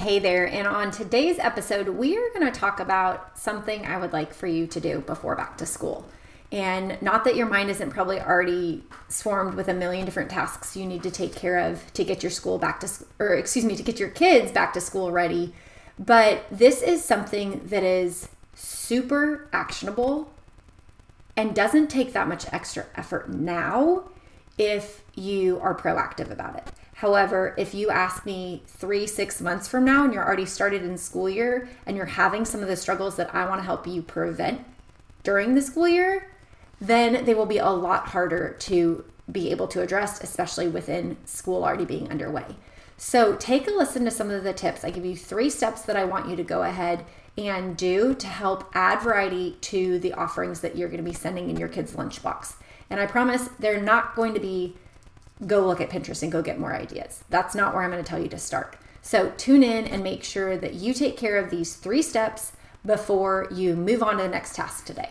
Hey there, and on today's episode, we are going to talk about something I would like for you to do before back to school. And not that your mind isn't probably already swarmed with a million different tasks you need to take care of to get your school back to, or excuse me, to get your kids back to school ready. But this is something that is super actionable and doesn't take that much extra effort now if you are proactive about it. However, if you ask me three, six months from now and you're already started in school year and you're having some of the struggles that I want to help you prevent during the school year, then they will be a lot harder to be able to address, especially within school already being underway. So take a listen to some of the tips. I give you three steps that I want you to go ahead and do to help add variety to the offerings that you're going to be sending in your kids' lunchbox. And I promise they're not going to be go look at Pinterest and go get more ideas. That's not where I'm going to tell you to start. So tune in and make sure that you take care of these three steps before you move on to the next task today.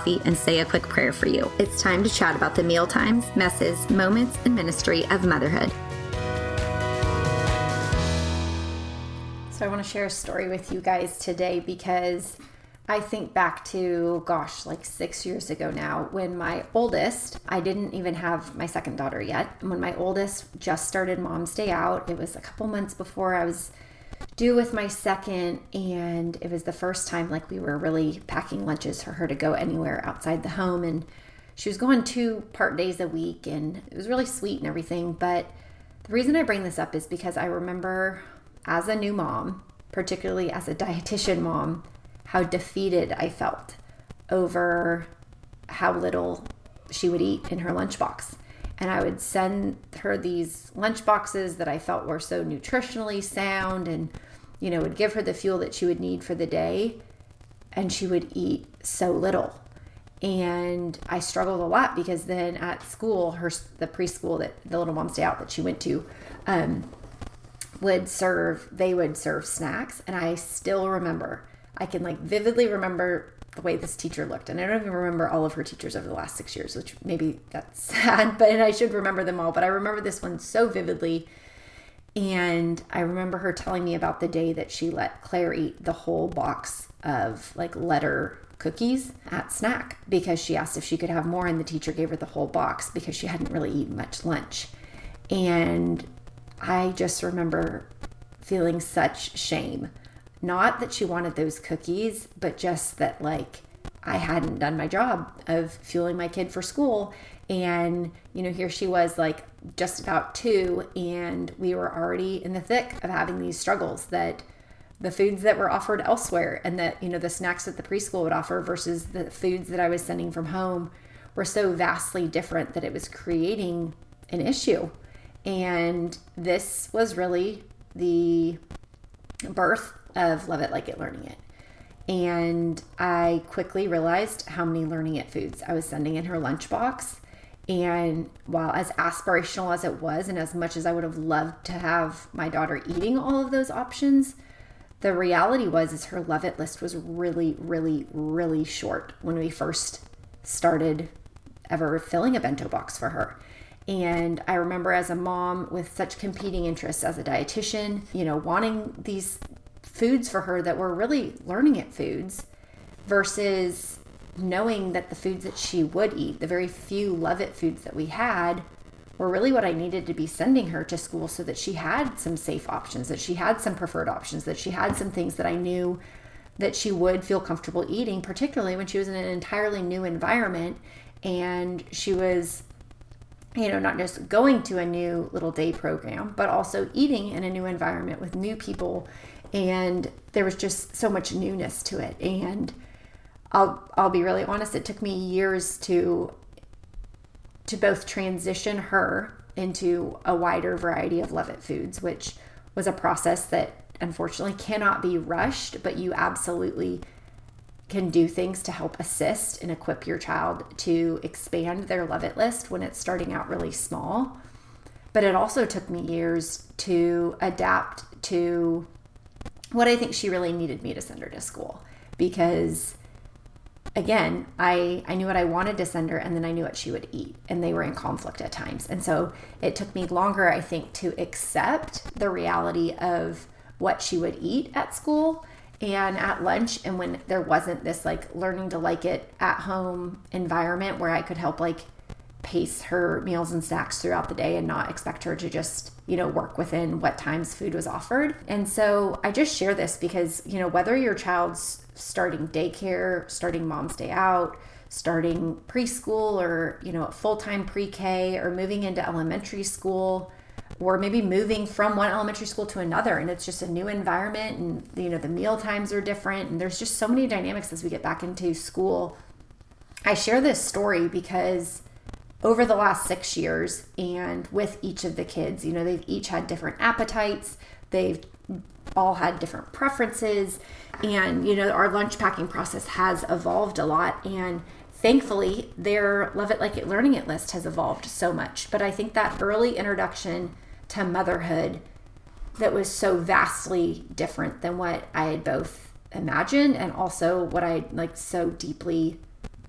coffee and say a quick prayer for you. It's time to chat about the meal times, messes, moments, and ministry of motherhood. So, I want to share a story with you guys today because I think back to, gosh, like six years ago now, when my oldest, I didn't even have my second daughter yet. When my oldest just started Mom's Day Out, it was a couple months before I was due with my second and it was the first time like we were really packing lunches for her to go anywhere outside the home and she was going two part days a week and it was really sweet and everything but the reason i bring this up is because i remember as a new mom particularly as a dietitian mom how defeated i felt over how little she would eat in her lunchbox and I would send her these lunch boxes that I felt were so nutritionally sound and you know would give her the fuel that she would need for the day. And she would eat so little. And I struggled a lot because then at school her the preschool that the little mom's day out that she went to um, would serve they would serve snacks. And I still remember I can like vividly remember the way this teacher looked. And I don't even remember all of her teachers over the last six years, which maybe that's sad, but I should remember them all. But I remember this one so vividly. And I remember her telling me about the day that she let Claire eat the whole box of like letter cookies at snack because she asked if she could have more. And the teacher gave her the whole box because she hadn't really eaten much lunch. And I just remember feeling such shame not that she wanted those cookies, but just that, like, I hadn't done my job of fueling my kid for school. And, you know, here she was, like, just about two, and we were already in the thick of having these struggles that the foods that were offered elsewhere and that, you know, the snacks that the preschool would offer versus the foods that I was sending from home were so vastly different that it was creating an issue. And this was really the birth of Love It Like It Learning It. And I quickly realized how many Learning It foods I was sending in her lunchbox. And while as aspirational as it was, and as much as I would have loved to have my daughter eating all of those options, the reality was is her love it list was really, really, really short when we first started ever filling a bento box for her. And I remember as a mom with such competing interests as a dietitian, you know, wanting these foods for her that were really learning it foods versus knowing that the foods that she would eat, the very few love it foods that we had, were really what I needed to be sending her to school so that she had some safe options, that she had some preferred options, that she had some things that I knew that she would feel comfortable eating, particularly when she was in an entirely new environment and she was you know, not just going to a new little day program, but also eating in a new environment with new people and there was just so much newness to it and I'll I'll be really honest it took me years to to both transition her into a wider variety of love it foods, which was a process that unfortunately cannot be rushed, but you absolutely can do things to help assist and equip your child to expand their love it list when it's starting out really small. But it also took me years to adapt to what I think she really needed me to send her to school because again, I, I knew what I wanted to send her and then I knew what she would eat. And they were in conflict at times. And so it took me longer, I think, to accept the reality of what she would eat at school and at lunch. And when there wasn't this like learning to like it at home environment where I could help like pace her meals and snacks throughout the day and not expect her to just, you know, work within what times food was offered. And so I just share this because, you know, whether your child's starting daycare, starting mom's day out, starting preschool or, you know, full-time pre-K or moving into elementary school or maybe moving from one elementary school to another and it's just a new environment and you know the meal times are different and there's just so many dynamics as we get back into school. I share this story because over the last six years and with each of the kids. You know, they've each had different appetites, they've all had different preferences, and, you know, our lunch packing process has evolved a lot. And thankfully, their Love It Like It Learning It list has evolved so much. But I think that early introduction to motherhood that was so vastly different than what I had both imagined and also what I like so deeply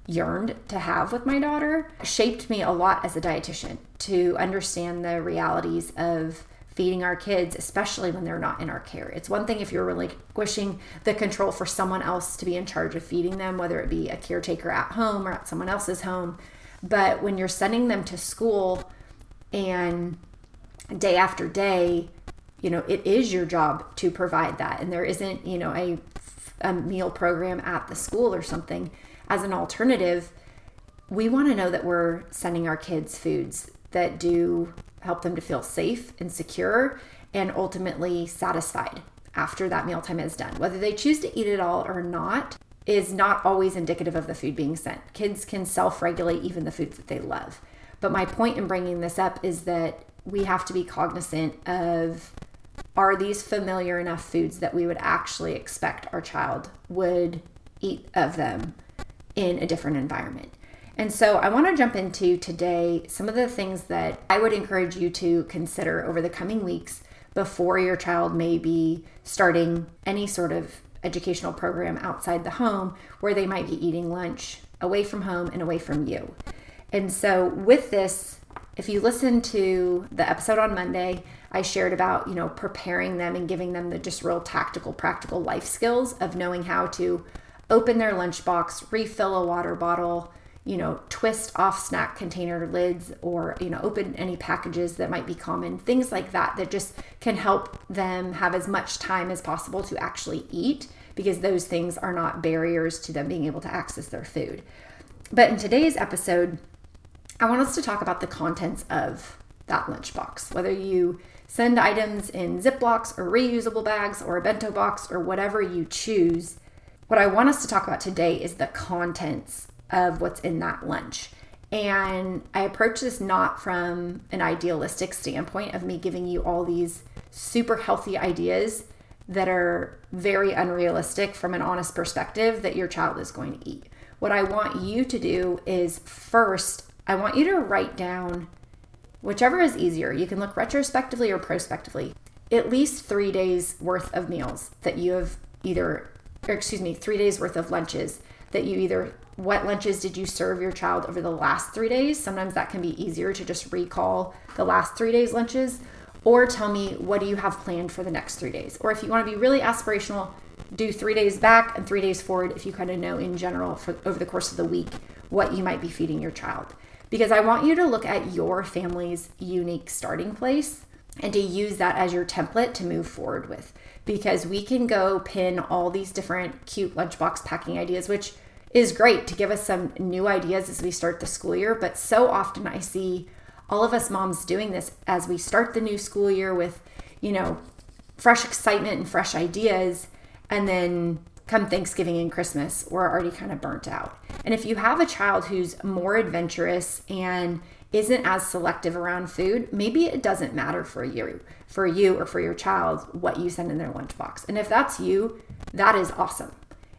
yearned to have with my daughter shaped me a lot as a dietitian to understand the realities of feeding our kids, especially when they're not in our care. It's one thing if you're relinquishing the control for someone else to be in charge of feeding them, whether it be a caretaker at home or at someone else's home. But when you're sending them to school and day after day, you know, it is your job to provide that. And there isn't, you know, a, a meal program at the school or something as an alternative, we want to know that we're sending our kids foods that do help them to feel safe and secure and ultimately satisfied after that mealtime is done. Whether they choose to eat it all or not is not always indicative of the food being sent. Kids can self regulate even the foods that they love. But my point in bringing this up is that we have to be cognizant of are these familiar enough foods that we would actually expect our child would eat of them in a different environment. And so I want to jump into today some of the things that I would encourage you to consider over the coming weeks before your child may be starting any sort of educational program outside the home where they might be eating lunch away from home and away from you. And so with this, if you listen to the episode on Monday, I shared about, you know, preparing them and giving them the just real tactical, practical life skills of knowing how to open their lunchbox, refill a water bottle, you know, twist off snack container lids or, you know, open any packages that might be common, things like that, that just can help them have as much time as possible to actually eat because those things are not barriers to them being able to access their food. But in today's episode, I want us to talk about the contents of that lunchbox, whether you send items in Ziplocs or reusable bags or a bento box or whatever you choose what I want us to talk about today is the contents of what's in that lunch. And I approach this not from an idealistic standpoint of me giving you all these super healthy ideas that are very unrealistic from an honest perspective that your child is going to eat. What I want you to do is first, I want you to write down whichever is easier. You can look retrospectively or prospectively, at least three days worth of meals that you have either or excuse me, three days worth of lunches that you either what lunches did you serve your child over the last three days? Sometimes that can be easier to just recall the last three days' lunches, or tell me what do you have planned for the next three days. Or if you want to be really aspirational, do three days back and three days forward if you kind of know in general for over the course of the week what you might be feeding your child. Because I want you to look at your family's unique starting place and to use that as your template to move forward with because we can go pin all these different cute lunchbox packing ideas, which is great to give us some new ideas as we start the school year. But so often I see all of us moms doing this as we start the new school year with, you know, fresh excitement and fresh ideas. And then come Thanksgiving and Christmas, we're already kind of burnt out. And if you have a child who's more adventurous and isn't as selective around food, maybe it doesn't matter for you, for you or for your child what you send in their lunchbox. And if that's you, that is awesome.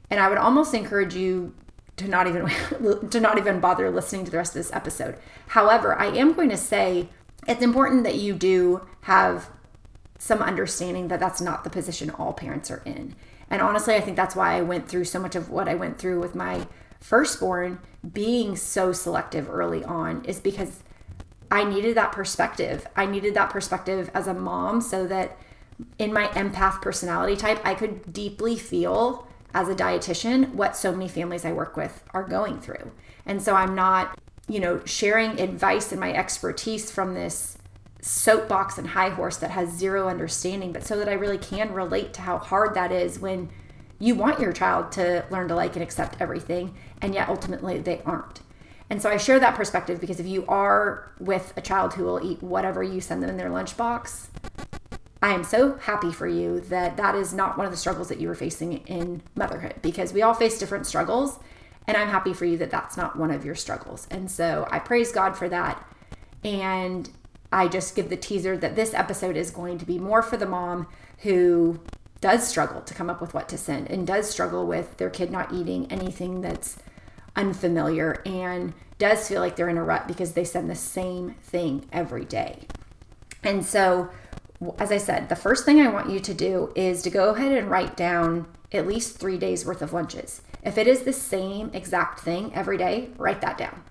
And I would almost encourage you to not even to not even bother listening to the rest of this episode. However, I am going to say it's important that you do have some understanding that that's not the position all parents are in. And honestly, I think that's why I went through so much of what I went through with my firstborn being so selective early on is because I needed that perspective. I needed that perspective as a mom so that in my empath personality type, I could deeply feel as a dietitian what so many families I work with are going through. And so I'm not, you know, sharing advice and my expertise from this soapbox and high horse that has zero understanding, but so that I really can relate to how hard that is when you want your child to learn to like and accept everything, and yet ultimately they aren't. And so I share that perspective because if you are with a child who will eat whatever you send them in their lunchbox, I am so happy for you that that is not one of the struggles that you were facing in motherhood because we all face different struggles. And I'm happy for you that that's not one of your struggles. And so I praise God for that. And I just give the teaser that this episode is going to be more for the mom who does struggle to come up with what to send and does struggle with their kid not eating anything that's unfamiliar and does feel like they're in a rut because they send the same thing every day. And so as I said, the first thing I want you to do is to go ahead and write down at least three days worth of lunches. If it is the same exact thing every day, write that down.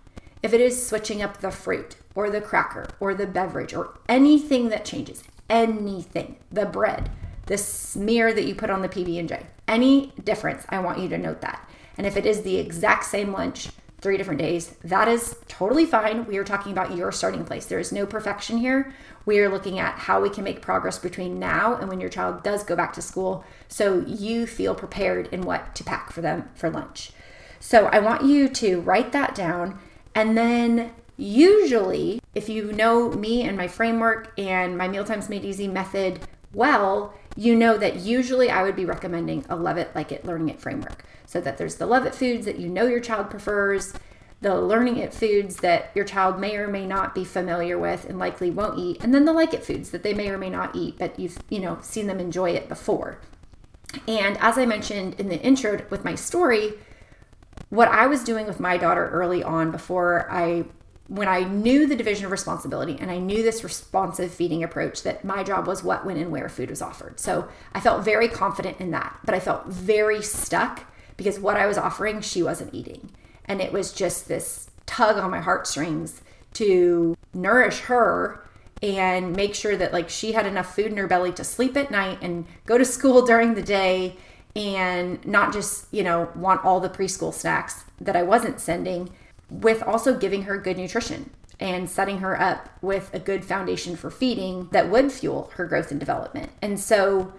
If it is switching up the fruit or the cracker or the beverage or anything that changes, anything, the bread, the smear that you put on the PB&J, any difference, I want you to note that. And if it is the exact same lunch, three different days, that is totally fine. We are talking about your starting place. There is no perfection here. We are looking at how we can make progress between now and when your child does go back to school so you feel prepared in what to pack for them for lunch. So I want you to write that down and then usually if you know me and my framework and my mealtimes made easy method well, you know that usually I would be recommending a love it like it learning it framework so that there's the love it foods that you know your child prefers, the learning it foods that your child may or may not be familiar with and likely won't eat, and then the like it foods that they may or may not eat, but you've, you know, seen them enjoy it before. And as I mentioned in the intro with my story, what I was doing with my daughter early on before I when I knew the division of responsibility and I knew this responsive feeding approach that my job was what, when, and where food was offered. So I felt very confident in that, but I felt very stuck because what I was offering, she wasn't eating. And it was just this tug on my heartstrings to nourish her and make sure that like she had enough food in her belly to sleep at night and go to school during the day and not just, you know, want all the preschool snacks that I wasn't sending with also giving her good nutrition and setting her up with a good foundation for feeding that would fuel her growth and development. And so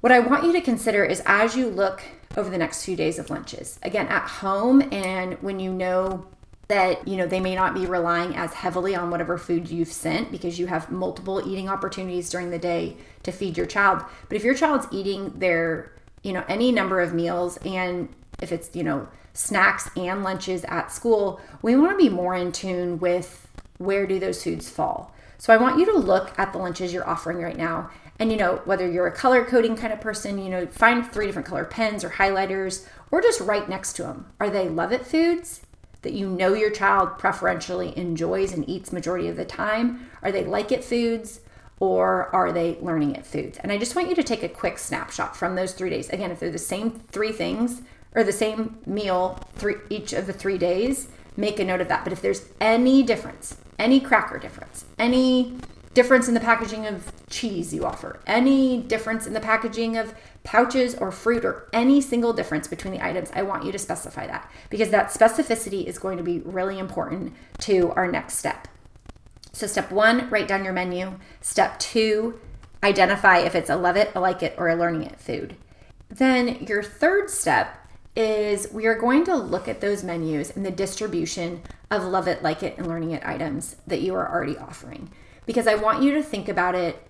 what I want you to consider is as you look over the next few days of lunches. Again, at home and when you know that you know they may not be relying as heavily on whatever food you've sent because you have multiple eating opportunities during the day to feed your child. But if your child's eating their, you know, any number of meals and if it's, you know, snacks and lunches at school, we want to be more in tune with where do those foods fall. So I want you to look at the lunches you're offering right now and you know, whether you're a color coding kind of person, you know, find three different color pens or highlighters or just write next to them. Are they love it foods that you know your child preferentially enjoys and eats majority of the time? Are they like it foods? Or are they learning it foods? And I just want you to take a quick snapshot from those three days. Again, if they're the same three things or the same meal three each of the three days, make a note of that. But if there's any difference, any cracker difference, any difference in the packaging of cheese you offer, any difference in the packaging of pouches or fruit, or any single difference between the items, I want you to specify that because that specificity is going to be really important to our next step. So, step one, write down your menu. Step two, identify if it's a love it, a like it, or a learning it food. Then, your third step is we are going to look at those menus and the distribution of love it, like it, and learning it items that you are already offering because I want you to think about it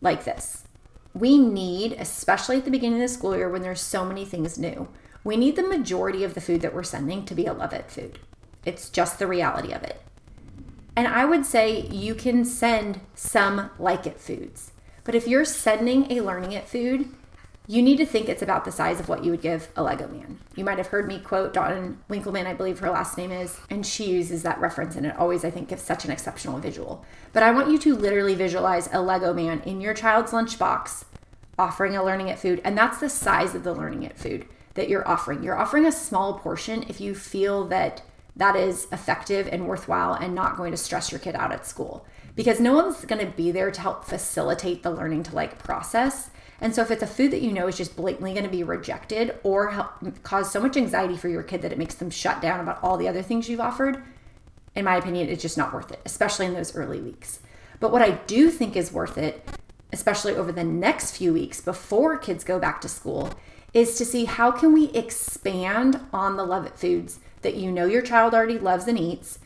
like this. We need, especially at the beginning of the school year when there's so many things new, we need the majority of the food that we're sending to be a love it food. It's just the reality of it. And I would say you can send some like it foods. But if you're sending a learning it food, you need to think it's about the size of what you would give a Lego man. You might have heard me quote Dawn Winkelman, I believe her last name is, and she uses that reference, and it always, I think, gives such an exceptional visual. But I want you to literally visualize a Lego man in your child's lunchbox offering a learning it food, and that's the size of the learning it food that you're offering. You're offering a small portion if you feel that that is effective and worthwhile and not going to stress your kid out at school because no one's going to be there to help facilitate the learning to like process and so if it's a food that you know is just blatantly going to be rejected or help, cause so much anxiety for your kid that it makes them shut down about all the other things you've offered, in my opinion, it's just not worth it, especially in those early weeks. But what I do think is worth it, especially over the next few weeks before kids go back to school, is to see how can we expand on the love it foods that you know your child already loves and eats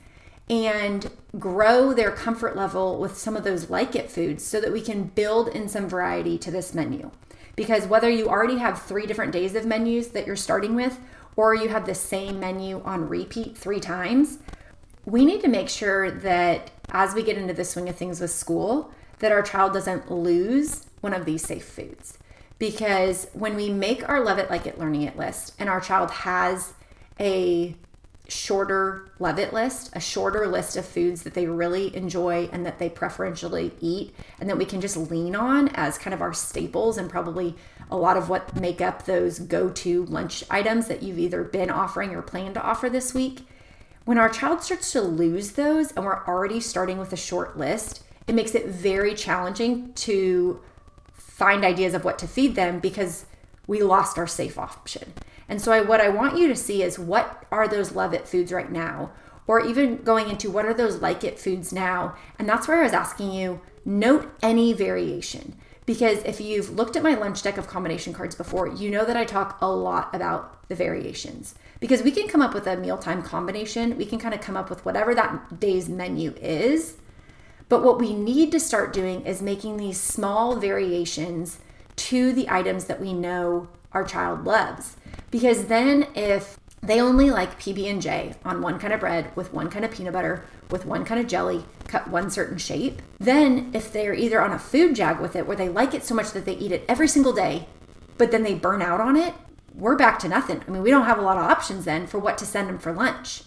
and grow their comfort level with some of those like it foods so that we can build in some variety to this menu. Because whether you already have three different days of menus that you're starting with, or you have the same menu on repeat three times, we need to make sure that as we get into the swing of things with school, that our child doesn't lose one of these safe foods. Because when we make our love it, like it, learning it list, and our child has a shorter love it list, a shorter list of foods that they really enjoy and that they preferentially eat, and that we can just lean on as kind of our staples and probably a lot of what make up those go to lunch items that you've either been offering or plan to offer this week. When our child starts to lose those and we're already starting with a short list, it makes it very challenging to find ideas of what to feed them because we lost our safe option. And so, I, what I want you to see is what are those love it foods right now? Or even going into what are those like it foods now? And that's where I was asking you note any variation. Because if you've looked at my lunch deck of combination cards before, you know that I talk a lot about the variations. Because we can come up with a mealtime combination, we can kind of come up with whatever that day's menu is. But what we need to start doing is making these small variations to the items that we know our child loves. Because then if they only like PB&J on one kind of bread with one kind of peanut butter with one kind of jelly cut one certain shape, then if they're either on a food jag with it where they like it so much that they eat it every single day, but then they burn out on it, we're back to nothing. I mean, we don't have a lot of options then for what to send them for lunch.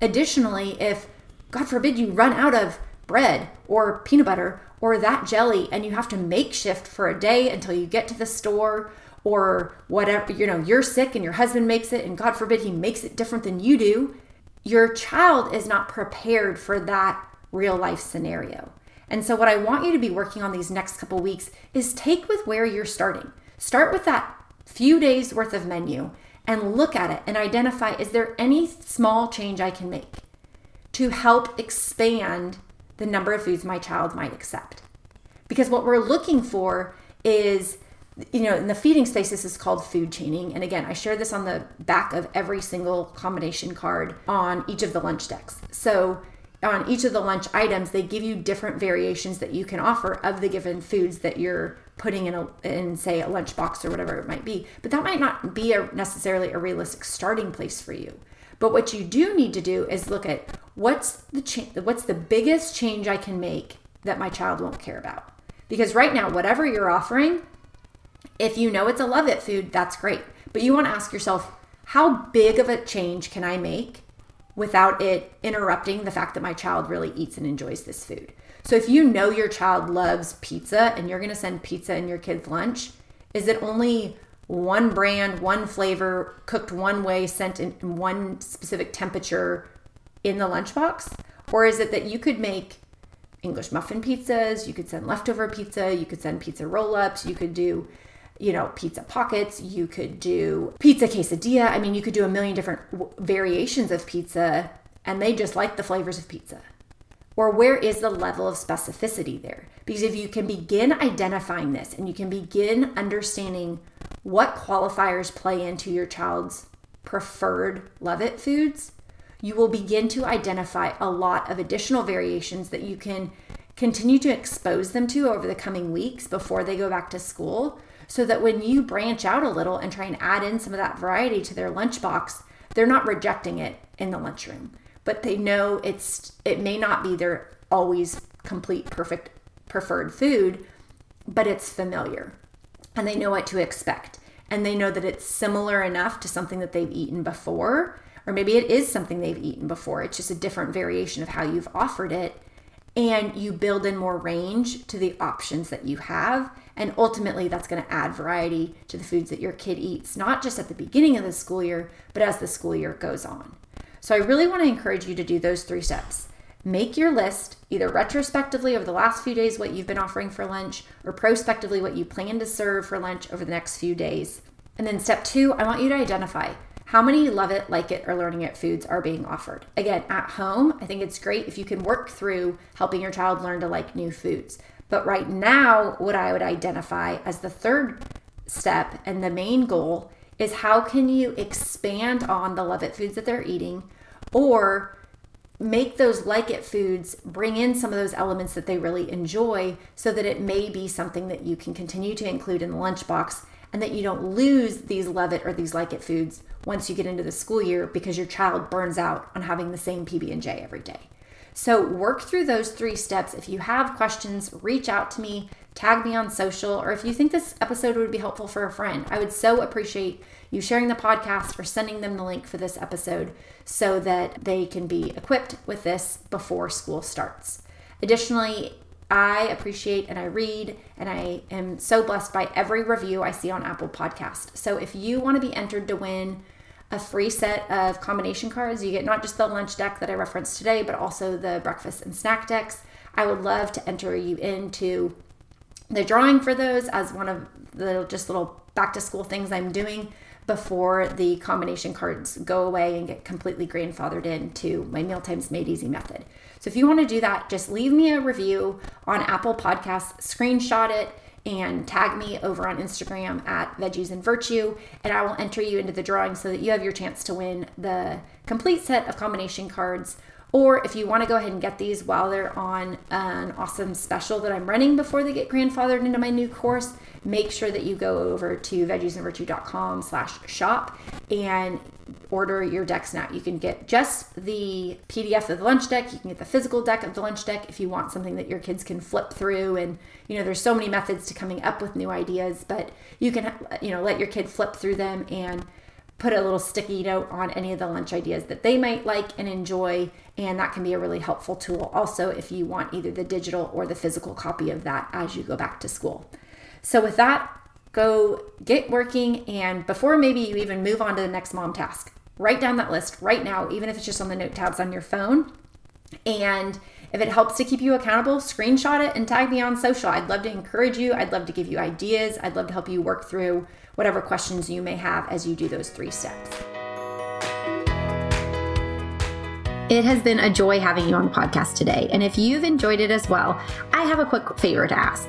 Additionally, if God forbid you run out of bread or peanut butter or that jelly and you have to makeshift for a day until you get to the store or whatever, you know, you're sick and your husband makes it, and God forbid he makes it different than you do, your child is not prepared for that real life scenario. And so, what I want you to be working on these next couple weeks is take with where you're starting. Start with that few days worth of menu and look at it and identify is there any small change I can make to help expand the number of foods my child might accept? Because what we're looking for is you know, in the feeding space, this is called food chaining. And again, I share this on the back of every single combination card on each of the lunch decks. So on each of the lunch items, they give you different variations that you can offer of the given foods that you're putting in a in say a lunch box or whatever it might be. But that might not be a, necessarily a realistic starting place for you. But what you do need to do is look at what's the cha- what's the biggest change I can make that my child won't care about. Because right now, whatever you're offering, if you know it's a love it food, that's great. But you want to ask yourself, how big of a change can I make without it interrupting the fact that my child really eats and enjoys this food? So if you know your child loves pizza and you're going to send pizza in your kid's lunch, is it only one brand, one flavor, cooked one way, sent in one specific temperature in the lunchbox? Or is it that you could make English muffin pizzas, you could send leftover pizza, you could send pizza roll ups, you could do you know, pizza pockets, you could do pizza quesadilla. I mean, you could do a million different w- variations of pizza and they just like the flavors of pizza. Or where is the level of specificity there? Because if you can begin identifying this and you can begin understanding what qualifiers play into your child's preferred love it foods, you will begin to identify a lot of additional variations that you can continue to expose them to over the coming weeks before they go back to school so that when you branch out a little and try and add in some of that variety to their lunchbox, they're not rejecting it in the lunchroom. but they know it's it may not be their always complete perfect preferred food, but it's familiar. And they know what to expect. And they know that it's similar enough to something that they've eaten before, or maybe it is something they've eaten before. It's just a different variation of how you've offered it. And you build in more range to the options that you have. And ultimately, that's going to add variety to the foods that your kid eats, not just at the beginning of the school year, but as the school year goes on. So I really want to encourage you to do those three steps. Make your list either retrospectively over the last few days what you've been offering for lunch or prospectively what you plan to serve for lunch over the next few days. And then step two, I want you to identify how many love it, like it, or learning it foods are being offered. Again, at home, I think it's great if you can work through helping your child learn to like new foods. But right now, what I would identify as the third step and the main goal is how can you expand on the love it foods that they're eating or make those like it foods bring in some of those elements that they really enjoy so that it may be something that you can continue to include in the lunchbox and that you don't lose these love it or these like it foods once you get into the school year because your child burns out on having the same PB&J every day. So work through those three steps. If you have questions, reach out to me, tag me on social, or if you think this episode would be helpful for a friend, I would so appreciate you sharing the podcast or sending them the link for this episode so that they can be equipped with this before school starts. Additionally, I appreciate and I read and I am so blessed by every review I see on Apple Podcast. So if you want to be entered to win a free set of combination cards, you get not just the lunch deck that I referenced today, but also the breakfast and snack decks. I would love to enter you into the drawing for those as one of the just little back to school things I'm doing before the combination cards go away and get completely grandfathered into my Mealtimes Made Easy method. So if you want to do that, just leave me a review on Apple Podcasts, screenshot it, and tag me over on Instagram at Veggies and Virtue, and I will enter you into the drawing so that you have your chance to win the complete set of combination cards. Or if you want to go ahead and get these while they're on an awesome special that I'm running before they get grandfathered into my new course, make sure that you go over to veggiesandvirtue.com slash shop and order your decks now. You can get just the PDF of the lunch deck. You can get the physical deck of the lunch deck if you want something that your kids can flip through. And, you know, there's so many methods to coming up with new ideas, but you can, you know, let your kid flip through them and put a little sticky note on any of the lunch ideas that they might like and enjoy. And that can be a really helpful tool also if you want either the digital or the physical copy of that as you go back to school. So, with that, go get working. And before maybe you even move on to the next mom task, write down that list right now, even if it's just on the note tabs on your phone. And if it helps to keep you accountable, screenshot it and tag me on social. I'd love to encourage you. I'd love to give you ideas. I'd love to help you work through whatever questions you may have as you do those three steps. It has been a joy having you on the podcast today. And if you've enjoyed it as well, I have a quick favor to ask